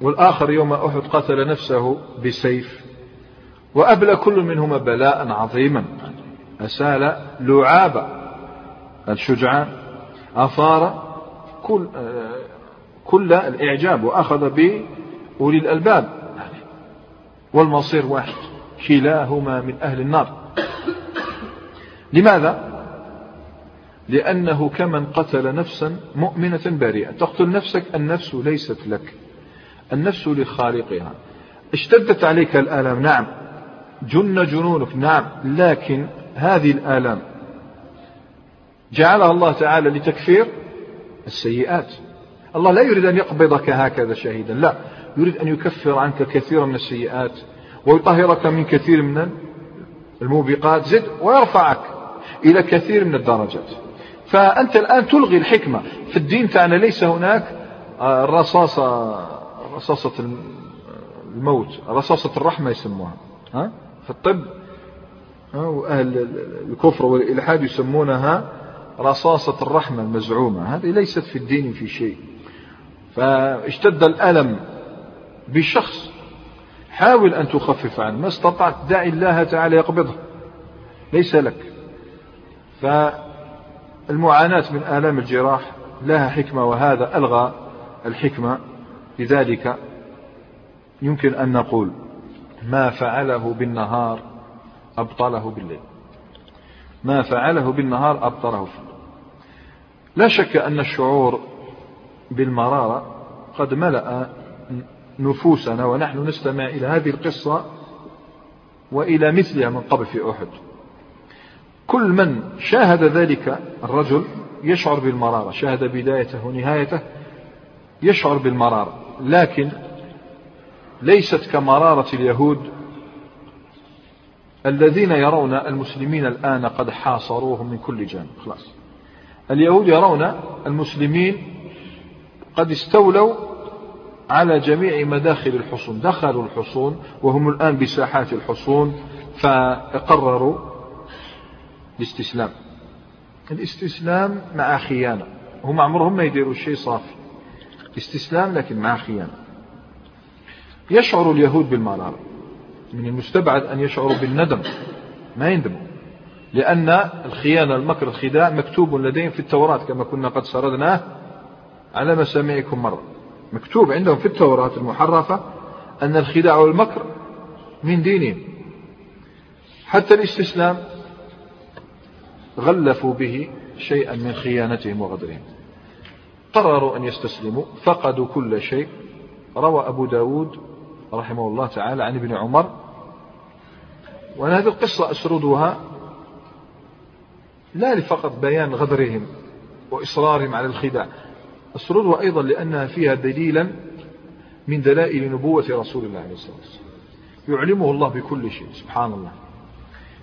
والآخر يوم أحد قتل نفسه بسيف وأبلى كل منهما بلاء عظيما. أسال لعاب الشجعان أثار كل كل الإعجاب وأخذ بأولي الألباب. والمصير واحد كلاهما من أهل النار. لماذا؟ لأنه كمن قتل نفسا مؤمنة بريئة تقتل نفسك النفس ليست لك النفس لخالقها. اشتدت عليك الآلام نعم. جن جنونك نعم. لكن هذه الآلام جعلها الله تعالى لتكفير السيئات. الله لا يريد أن يقبضك هكذا شهيدا لا. يريد أن يكفر عنك كثيرا من السيئات. ويطهرك من كثير من الموبقات زد ويرفعك إلى كثير من الدرجات. فأنت الآن تلغي الحكمة. في الدين تاعنا ليس هناك الرصاصة رصاصة الموت رصاصة الرحمة يسموها. ها؟ في الطب وأهل الكفر والإلحاد يسمونها رصاصة الرحمة المزعومة. هذه ليست في الدين في شيء. فاشتد الألم بشخص حاول أن تخفف عنه. ما استطعت دع الله تعالى يقبضه. ليس لك. فالمعاناة من آلام الجراح لها حكمة وهذا ألغى الحكمة. لذلك يمكن أن نقول ما فعله بالنهار أبطله بالليل. ما فعله بالنهار أبطله في الليل. لا شك أن الشعور بالمرارة قد ملأ نفوسنا ونحن نستمع إلى هذه القصة وإلى مثلها من قبل في أحد. كل من شاهد ذلك الرجل يشعر بالمرارة شاهد بدايته ونهايته يشعر بالمرارة لكن ليست كمرارة اليهود الذين يرون المسلمين الآن قد حاصروهم من كل جانب خلاص. اليهود يرون المسلمين قد استولوا على جميع مداخل الحصون دخلوا الحصون وهم الآن بساحات الحصون فقرروا الاستسلام. الاستسلام مع خيانة. هم عمرهم ما يديروا شيء صافي. استسلام لكن مع خيانة. يشعر اليهود بالمرارة. من المستبعد أن يشعروا بالندم. ما يندموا. لأن الخيانة المكر الخداع مكتوب لديهم في التوراة كما كنا قد سردناه على مسامعكم مرة. مكتوب عندهم في التوراة المحرفة أن الخداع والمكر من دينهم. حتى الاستسلام غلفوا به شيئا من خيانتهم وغدرهم. قرروا أن يستسلموا فقدوا كل شيء. روى أبو داود رحمه الله تعالى عن ابن عمر. وأنا هذه القصة أسردها لا لفقط بيان غدرهم وإصرارهم على الخداع أسردها أيضا لأنها فيها دليلا من دلائل نبوة رسول الله عليه الصلاة والسلام. يعلمه الله بكل شيء سبحان الله.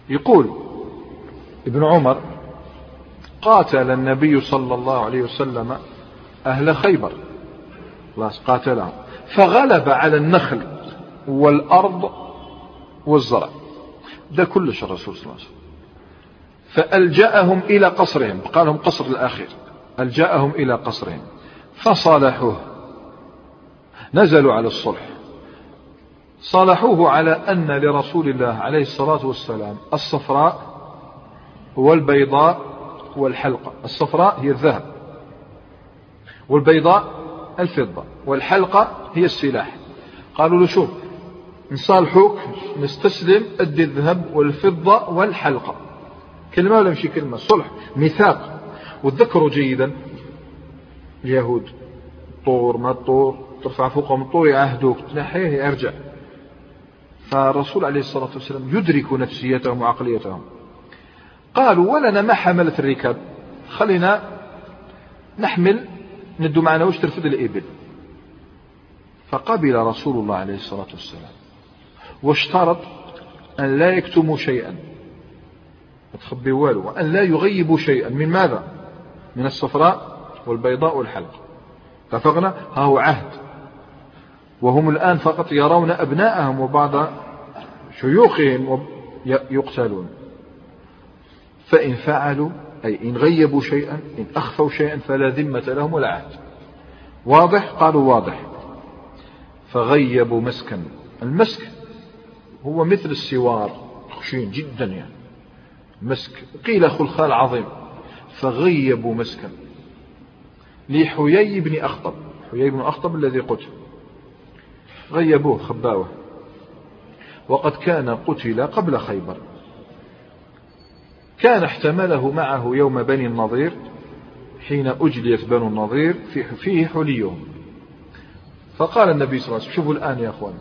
يقول ابن عمر قاتل النبي صلى الله عليه وسلم أهل خيبر. خلاص قاتلهم فغلب على النخل والأرض والزرع. ده كلش الرسول صلى الله عليه وسلم. فألجأهم إلى قصرهم. قال لهم قصر الأخير ألجأهم إلى قصرهم. فصالحوه. نزلوا على الصلح. صالحوه على أن لرسول الله عليه الصلاة والسلام الصفراء والبيضاء والحلقة الصفراء هي الذهب والبيضاء الفضة والحلقة هي السلاح. قالوا له شوف نصالحوك نستسلم أدي الذهب والفضة والحلقة. كلمة ولا مشي كلمة؟ صلح ميثاق. وتذكروا جيدا اليهود طور ما الطور ترفع فوقهم الطور يعهدوك تنحيه يرجع فالرسول عليه الصلاة والسلام يدرك نفسيتهم وعقليتهم. قالوا ولنا ما حملت الركاب؟ خلينا نحمل ندو معنا وش ترفد الإبل. فقبل رسول الله عليه الصلاة والسلام واشترط أن لا يكتموا شيئا. ما تخبي والو. وأن لا يغيبوا شيئا. من ماذا؟ من الصفراء والبيضاء والحلق. اتفقنا؟ ها هو عهد. وهم الآن فقط يرون أبناءهم وبعض شيوخهم يقتلون. فإن فعلوا أي إن غيبوا شيئا إن أخفوا شيئا فلا ذمة لهم ولا عهد. واضح؟ قالوا واضح. فغيبوا مسكا. المسك هو مثل السوار خشين جدا يعني. مسك قيل خلخال عظيم. فغيبوا مسكا. لحيي بن أخطب. حيي بن أخطب الذي قتل. غيبوه خباوة. وقد كان قتل قبل خيبر. كان احتمله معه يوم بني النضير حين أجليت بنو النضير فيه حليهم. فقال النبي صلى الله عليه وسلم شوفوا الآن يا أخوان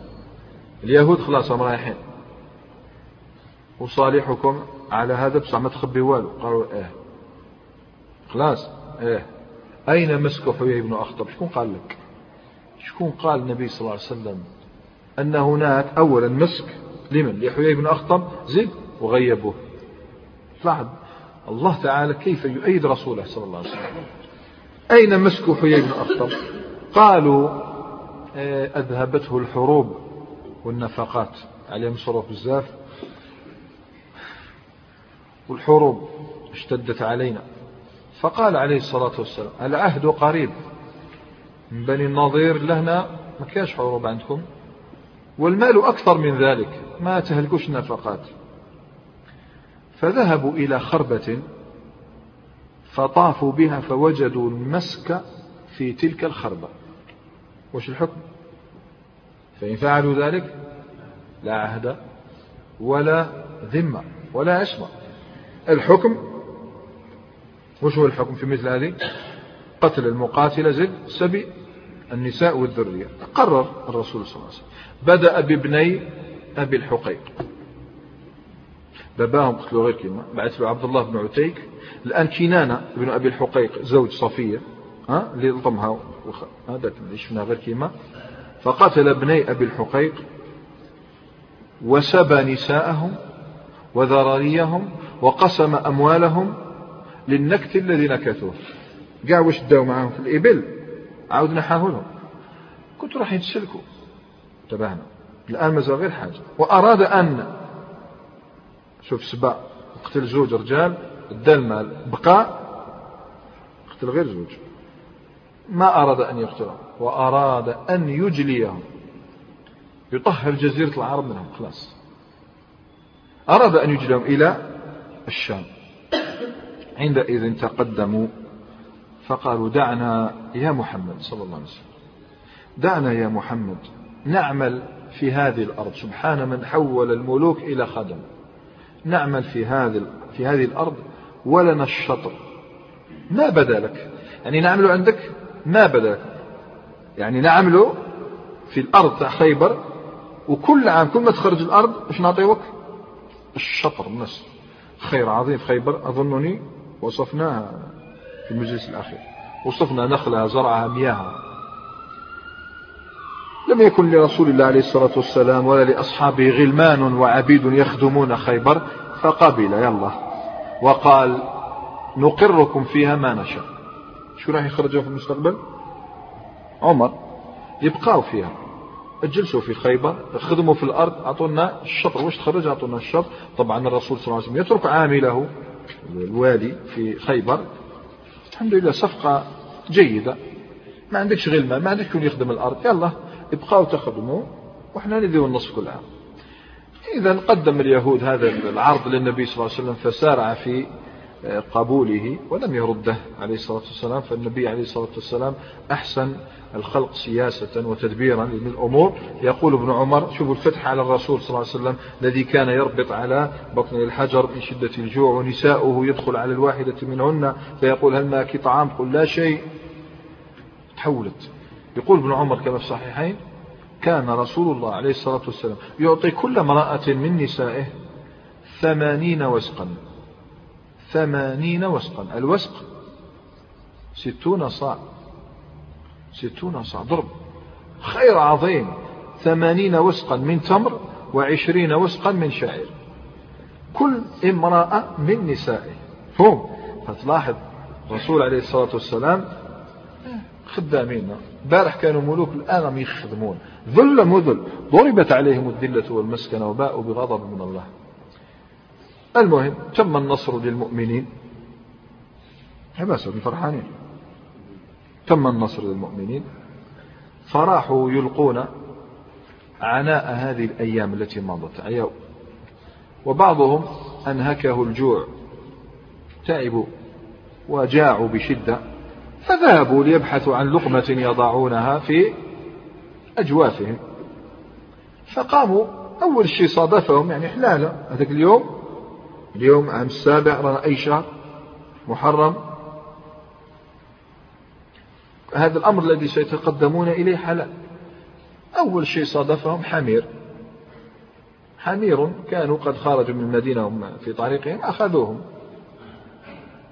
اليهود خلاص هم رايحين. وصالحكم على هذا بصح ما تخبي والو. قالوا إيه. خلاص إيه. أين مسك حيي بن أخطب؟ شكون قال لك؟ شكون قال النبي صلى الله عليه وسلم أن هناك أولا مسك؟ لمن؟ لحيي بن أخطب؟ زد؟ وغيبوه لاحظ الله تعالى كيف يؤيد رسوله صلى الله عليه وسلم؟ أين مسك حيي بن أخطب؟ قالوا إيه، أذهبته الحروب والنفقات. عليهم صروف بزاف والحروب اشتدت علينا. فقال عليه الصلاة والسلام العهد قريب. من بني النظير لهنا ما كاش حروب عندكم؟ والمال أكثر من ذلك ما تهلكوش النفقات. فذهبوا إلى خربة فطافوا بها فوجدوا المسك في تلك الخربة. وش الحكم؟ فإن فعلوا ذلك لا عهد ولا ذمة ولا عصمة. الحكم وش هو الحكم في مثل هذه؟ قتل المقاتل زد سبي النساء والذرية. قرر الرسول صلى الله عليه وسلم. بدأ بابني أبي الحقيق. باباهم قتلوا غير كلمة. بعث له عبد الله بن عتيك الآن كنانة بن أبي الحقيق زوج صفية. ها؟ اللي لطمها هذا اللي شفنا غير كلمة. فقتل ابني أبي الحقيق. وسبى نساءهم وذراريهم وقسم أموالهم للنكت الذي نكثوه قاع وش داو معاهم في الإبل؟ عاود نحاهولهم كنت راح يتسلكوا. انتبهنا. الآن مازال غير حاجة. وأراد أن شوف سبا. قتل زوج رجال ادى المال. بقى؟ قتل غير زوج. ما أراد أن يقتلهم وأراد أن يجليهم. يطهر جزيرة العرب منهم. خلاص. أراد أن يجليهم إلى الشام. عندئذ تقدموا فقالوا دعنا يا محمد صلى الله عليه وسلم. دعنا يا محمد نعمل في هذه الأرض. سبحان من حول الملوك إلى خدم. نعمل في هذه في هذه الأرض ولنا الشطر. ما بدا لك. يعني نعمل عندك؟ ما بدا لك. يعني نعمل في الأرض تاع خيبر وكل عام كل ما تخرج الأرض إيش نعطيوك؟ الشطر. النصف خير عظيم. في خيبر أظنني وصفناها في المجلس الأخير. وصفنا نخلها زرعها مياهها لم يكن لرسول الله عليه الصلاة والسلام ولا لأصحابه غلمان وعبيد يخدمون خيبر فقبل يلا. وقال نقركم فيها ما نشاء. شو راح يخرجوا في المستقبل؟ عمر يبقاو فيها. اجلسوا في خيبر خدموا في الأرض أعطونا الشطر. وش تخرج؟ أعطونا الشطر. طبعا الرسول صلى الله عليه وسلم يترك عامله. الوالي في خيبر. الحمد لله صفقة جيدة. ما عندكش غلمان ما عندكش كون يخدم الأرض. يلا ابقوا تخدموا وإحنا نديو النصف كل عام إذا قدم اليهود هذا العرض للنبي صلى الله عليه وسلم فسارع في قبوله ولم يرده عليه الصلاة والسلام فالنبي عليه الصلاة والسلام أحسن الخلق سياسة وتدبيرا للأمور. يقول ابن عمر شوفوا الفتح على الرسول صلى الله عليه وسلم الذي كان يربط على بطن الحجر من شدة الجوع ونساؤه يدخل على الواحدة منهن فيقول هل معك طعام؟ قل لا شيء. تحولت. يقول ابن عمر كما في الصحيحين كان رسول الله عليه الصلاة والسلام يعطي كل امرأة من نسائه ثمانين وسقا. ثمانين وسقا. الوسق ستون صاع. ستون صاع. ضرب. خير عظيم. ثمانين وسقا من تمر وعشرين وسقا من شعير. كل امرأة من نسائه. هم فتلاحظ الرسول عليه الصلاة والسلام خدامين. بارح كانوا ملوك الآن يخدمون. ذل مذل. ضربت عليهم الذلة والمسكنة وباءوا بغضب من الله. المهم تم النصر للمؤمنين. بس فرحانين تم النصر للمؤمنين. فراحوا يلقون عناء هذه الأيام التي مضت. عيو وبعضهم أنهكه الجوع. تعبوا وجاعوا بشدة. فذهبوا ليبحثوا عن لقمة يضعونها في أجوافهم. فقاموا أول شيء صادفهم يعني حلالة هذاك اليوم اليوم عام السابع رانا أي شهر؟ محرم؟ هذا الأمر الذي سيتقدمون إليه حلال. أول شيء صادفهم حمير. حمير كانوا قد خرجوا من المدينة هم في طريقهم أخذوهم.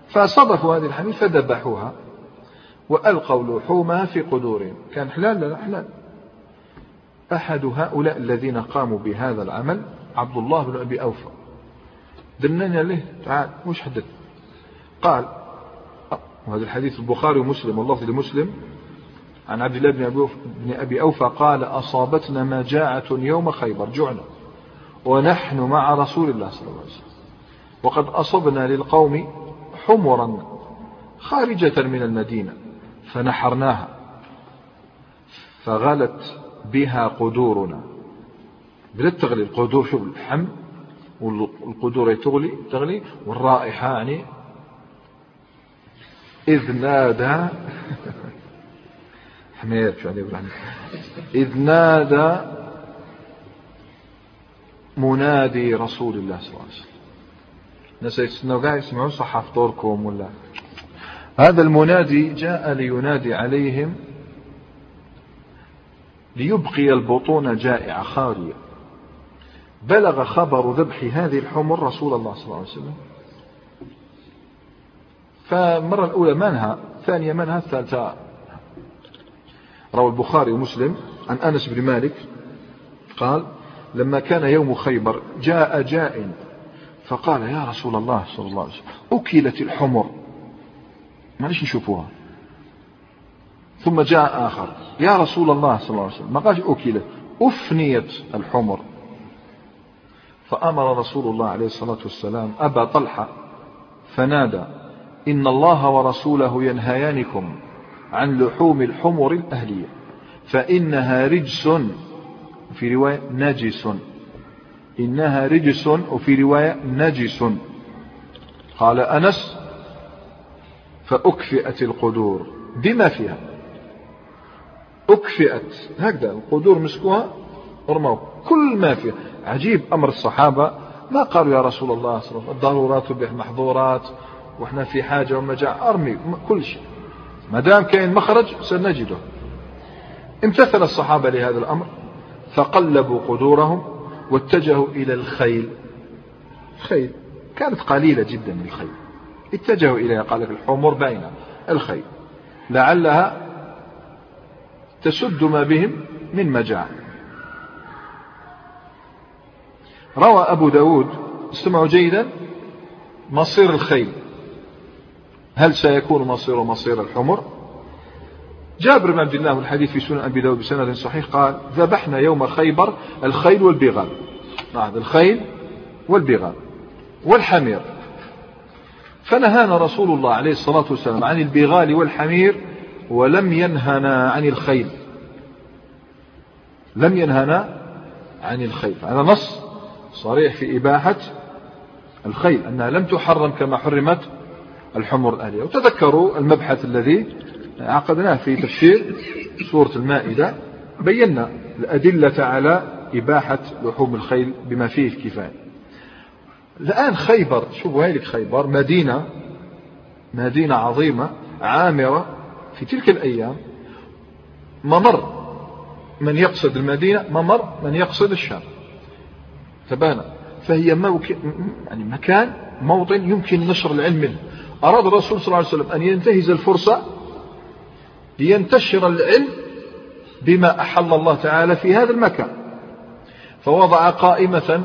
فصدفوا هذه الحمير فذبحوها وألقوا لحومها في قدورهم. كان حلال لا حلال. أحد هؤلاء الذين قاموا بهذا العمل عبد الله بن أبي أوفى. دلنا له تعال وش حدث قال وهذا الحديث البخاري ومسلم واللفظ لمسلم عن عبد الله بن أبي, أوفى قال أصابتنا مجاعة يوم خيبر جعنا ونحن مع رسول الله صلى الله عليه وسلم. وقد أصبنا للقوم حمرا خارجة من المدينة فنحرناها. فغلت بها قدورنا. بدأت تغلي القدور شوف الحم. والقدور تغلي تغلي والرائحة يعني إذ نادى حمير شو عليه إبراهيم إذ نادى منادي رسول الله صلى الله عليه وسلم. الناس قاعد يسمعون صح فطوركم ولا؟ هذا المنادي جاء لينادي عليهم ليبقي البطون جائعة خارية. بلغ خبر ذبح هذه الحمر رسول الله صلى الله عليه وسلم. فالمرة الأولى منها الثانية منها الثالثة روى البخاري ومسلم عن أنس بن مالك قال لما كان يوم خيبر جاء جاء فقال يا رسول الله صلى الله عليه وسلم أكلت الحمر. معلش نشوفوها. ثم جاء آخر يا رسول الله صلى الله عليه وسلم. ما قالش أكلت أفنيت الحمر. فأمر رسول الله عليه الصلاة والسلام أبا طلحة فنادى إن الله ورسوله ينهيانكم عن لحوم الحمر الأهلية فإنها رجس في رواية نجس. إنها رجس وفي رواية نجس. قال أنس فأكفئت القدور. بما فيها. أكفئت. هكذا القدور مسكوها ارموا كل ما فيها. عجيب أمر الصحابة. ما قالوا يا رسول الله صلى الله عليه وسلم الضرورات تبيح محظورات وإحنا في حاجة ومجاعة أرمي كل شيء. ما دام كاين مخرج سنجده. امتثل الصحابة لهذا الأمر فقلبوا قدورهم واتجهوا إلى الخيل. خيل كانت قليلة جدا من الخيل. اتجهوا إليها قال لك الحمر باينة الخيل. لعلها تسد ما بهم من مجاعة روى أبو داود استمعوا جيدا مصير الخيل. هل سيكون مصير مصير الحمر؟ جابر بن عبد الله والحديث في سنن أبي داود بسند صحيح قال ذبحنا يوم خيبر الخيل والبغال. نعم الخيل والبغال والحمير. فنهانا رسول الله عليه الصلاة والسلام عن البغال والحمير ولم ينهنا عن الخيل. لم ينهنا عن الخيل. هذا نص صريح في إباحة الخيل أنها لم تحرم كما حرمت الحمر الآلية. وتذكروا المبحث الذي عقدناه في تفسير سورة المائدة. بينا الأدلة على إباحة لحوم الخيل بما فيه الكفاية. الآن خيبر شوفوا هيك خيبر مدينة مدينة عظيمة عامرة. في تلك الأيام ممر من يقصد المدينة ممر من يقصد الشام. تبانا. فهي موك... يعني مكان موطن يمكن نشر العلم. منه أراد الرسول صلى الله عليه وسلم أن ينتهز الفرصة لينتشر العلم بما أحل الله تعالى في هذا المكان. فوضع قائمة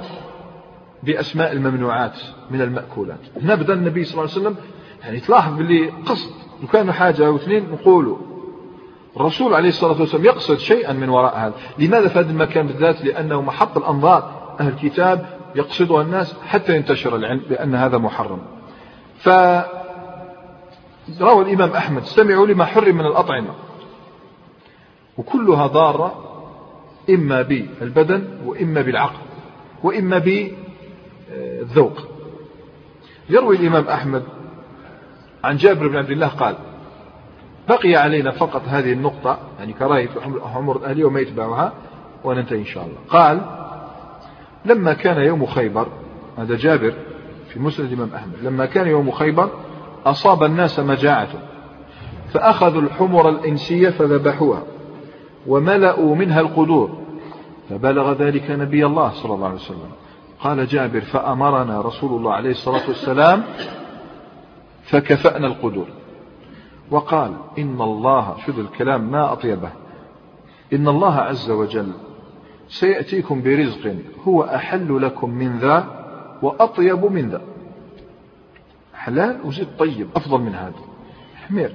بأسماء الممنوعات من المأكولات. نبدأ النبي صلى الله عليه وسلم يعني تلاحظ باللي قصد. لو كانوا حاجة أو اثنين نقولوا الرسول عليه الصلاة والسلام يقصد شيئا من وراء هذا. لماذا في هذا المكان بالذات؟ لأنه محط الأنظار. أهل الكتاب يقصدها الناس حتى ينتشر العلم بأن هذا محرم. ف روى الإمام أحمد استمعوا لما حرم من الأطعمة. وكلها ضارة إما بالبدن وإما بالعقل وإما بالذوق. يروي الإمام أحمد عن جابر بن عبد الله قال بقي علينا فقط هذه النقطة يعني كراهية حمر الأهلية وما يتبعها وننتهي إن شاء الله. قال لما كان يوم خيبر هذا جابر في مسند الإمام أحمد لما كان يوم خيبر أصاب الناس مجاعة فأخذوا الحمر الإنسية فذبحوها وملأوا منها القدور فبلغ ذلك نبي الله صلى الله عليه وسلم. قال جابر فأمرنا رسول الله عليه الصلاة والسلام فكفأنا القدور. وقال إن الله شذ الكلام؟ ما أطيبه. إن الله عز وجل سيأتيكم برزق. هو أحل لكم من ذا وأطيب من ذا. حلال وزيد طيب أفضل من هذا. حمير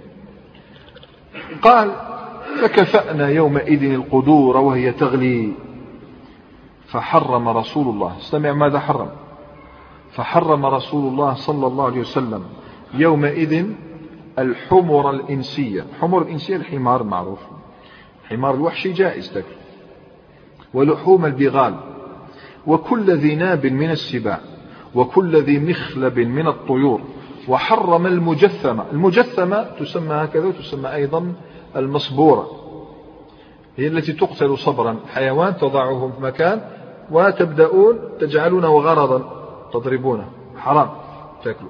قال فكفأنا يومئذ القدور وهي تغلي. فحرم رسول الله. استمع ماذا حرم؟ فحرم رسول الله صلى الله عليه وسلم يومئذ الحمر الإنسية. حمر الإنسية الحمار معروف. حمار الوحشي جائز لك. ولحوم البغال وكل ذي ناب من السباع وكل ذي مخلب من الطيور وحرم المجثمة المجثمة تسمى هكذا وتسمى أيضا المصبورة. هي التي تقتل صبرا. حيوان تضعه في مكان وتبدأون تجعلونه غرضا تضربونه. حرام. تاكله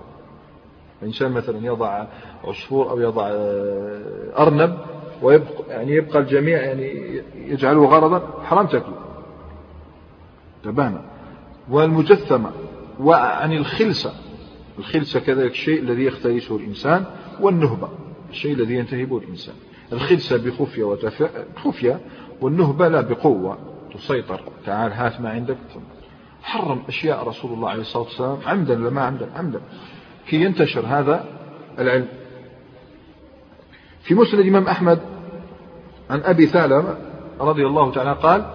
الإنسان مثلا يضع عصفور أو يضع آه، أرنب ويبقى يعني يبقى الجميع يعني يجعله غرضا حرام تاكله. تبانا والمجثمة وعن الخلسة. الخلسة كذلك الشيء الذي يختلسه الإنسان والنهبة. الشيء الذي ينتهبه الإنسان. الخلسة بخفية وتف... خفية والنهبة لا بقوة. تسيطر. تعال هات ما عندك. حرم أشياء رسول الله عليه الصلاة والسلام. عمدا لما عمدا عمدا. كي ينتشر هذا العلم. في مسند الإمام أحمد عن أبي ثعلبة رضي الله تعالى قال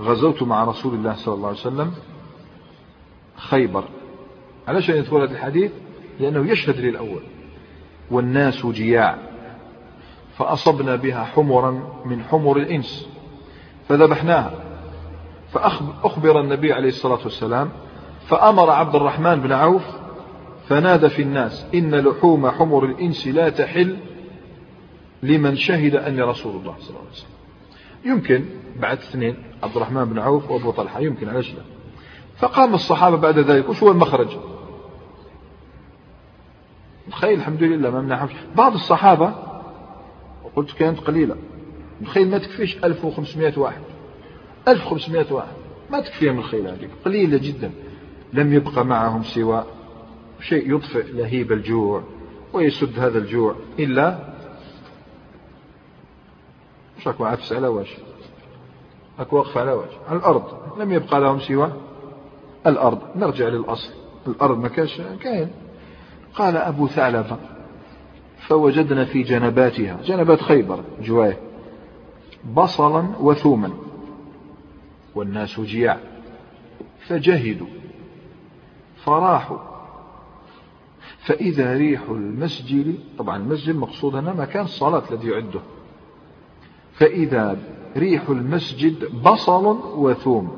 غزوت مع رسول الله صلى الله عليه وسلم خيبر. علاش يذكر هذا الحديث لأنه يشهد للأول والناس جياع فأصبنا بها حمرا من حمر الإنس فذبحناها فأخبر النبي عليه الصلاة والسلام فأمر عبد الرحمن بن عوف فنادى في الناس إن لحوم حمر الإنس لا تحل لمن شهد أني رسول الله صلى الله عليه وسلم. يمكن بعد اثنين عبد الرحمن بن عوف وأبو طلحة يمكن علاش لا فقام الصحابة بعد ذلك. وش هو المخرج؟ تخيل الحمد لله ما منعهمش بعض الصحابة قلت كانت قليلة تخيل ما تكفيش 1500 واحد. 1500 واحد. ما تكفيهم الخيل هذه قليلة جدا. لم يبقى معهم سوى شيء يطفئ لهيب الجوع ويسد هذا الجوع إلا مش أكو عفس على وجه. أكو وقف على وجه. على الأرض. لم يبقى لهم سوى الأرض. نرجع للأصل. الأرض ما كانش كاين. قال أبو ثعلبة فوجدنا في جنباتها جنبات خيبر جواه بصلا وثوما والناس جياع. فجهدوا. فراحوا. فإذا ريح المسجد طبعا المسجد مقصود هنا مكان الصلاة الذي يعده. فإذا ريح المسجد بصل وثوم.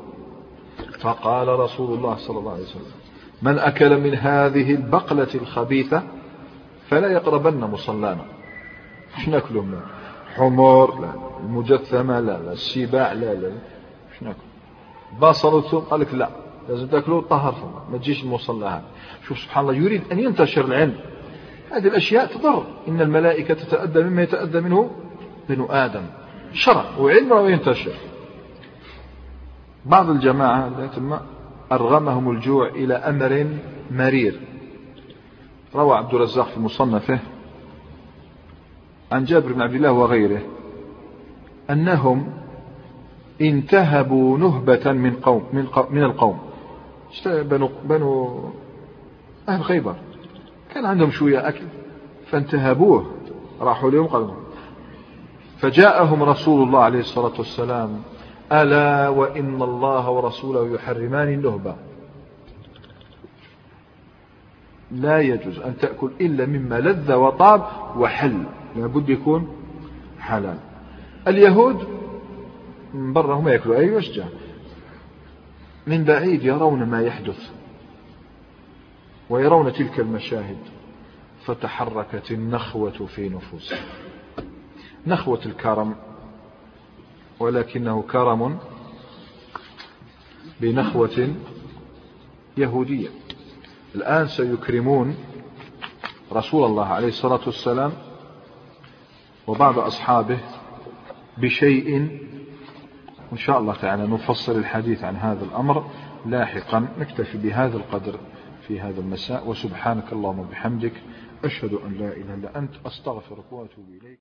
فقال رسول الله صلى الله عليه وسلم من أكل من هذه البقلة الخبيثة فلا يقربن مصلانا. إيش ناكلوا منه حمر لا المجثمة لا لا السباع لا لا إيش نأكل؟ بصل وثوم؟ قال لك لا لازم تاكلوا طهر فما ما تجيش المصلى هذا. شوف سبحان الله يريد أن ينتشر العلم. هذه الأشياء تضر. إن الملائكة تتأدى مما يتأدى منه بنو آدم. شرع وعلم وينتشر بعض الجماعة أرغمهم الجوع إلى أمر مرير. روى عبد الرزاق في مصنفه عن جابر بن عبد الله وغيره أنهم انتهبوا نهبة من قوم من, قوم من القوم. بنو, بنو أهل خيبر. كان عندهم شوية أكل فانتهبوه راحوا لهم قالوا فجاءهم رسول الله عليه الصلاة والسلام ألا وإن الله ورسوله يحرمان النهبة لا يجوز أن تأكل إلا مما لذ وطاب وحل لابد يكون حلال. اليهود من برا هم يأكلوا أي وشجع من بعيد يرون ما يحدث ويرون تلك المشاهد فتحركت النخوة في نفوسهم. نخوة الكرم ولكنه كرم بنخوة يهودية. الآن سيكرمون رسول الله عليه الصلاة والسلام وبعض أصحابه بشيء إن شاء الله تعالى نفصل الحديث عن هذا الأمر لاحقا. نكتفي بهذا القدر في هذا المساء وسبحانك اللهم وبحمدك أشهد أن لا إله إلا أنت أستغفرك وأتوب إليك.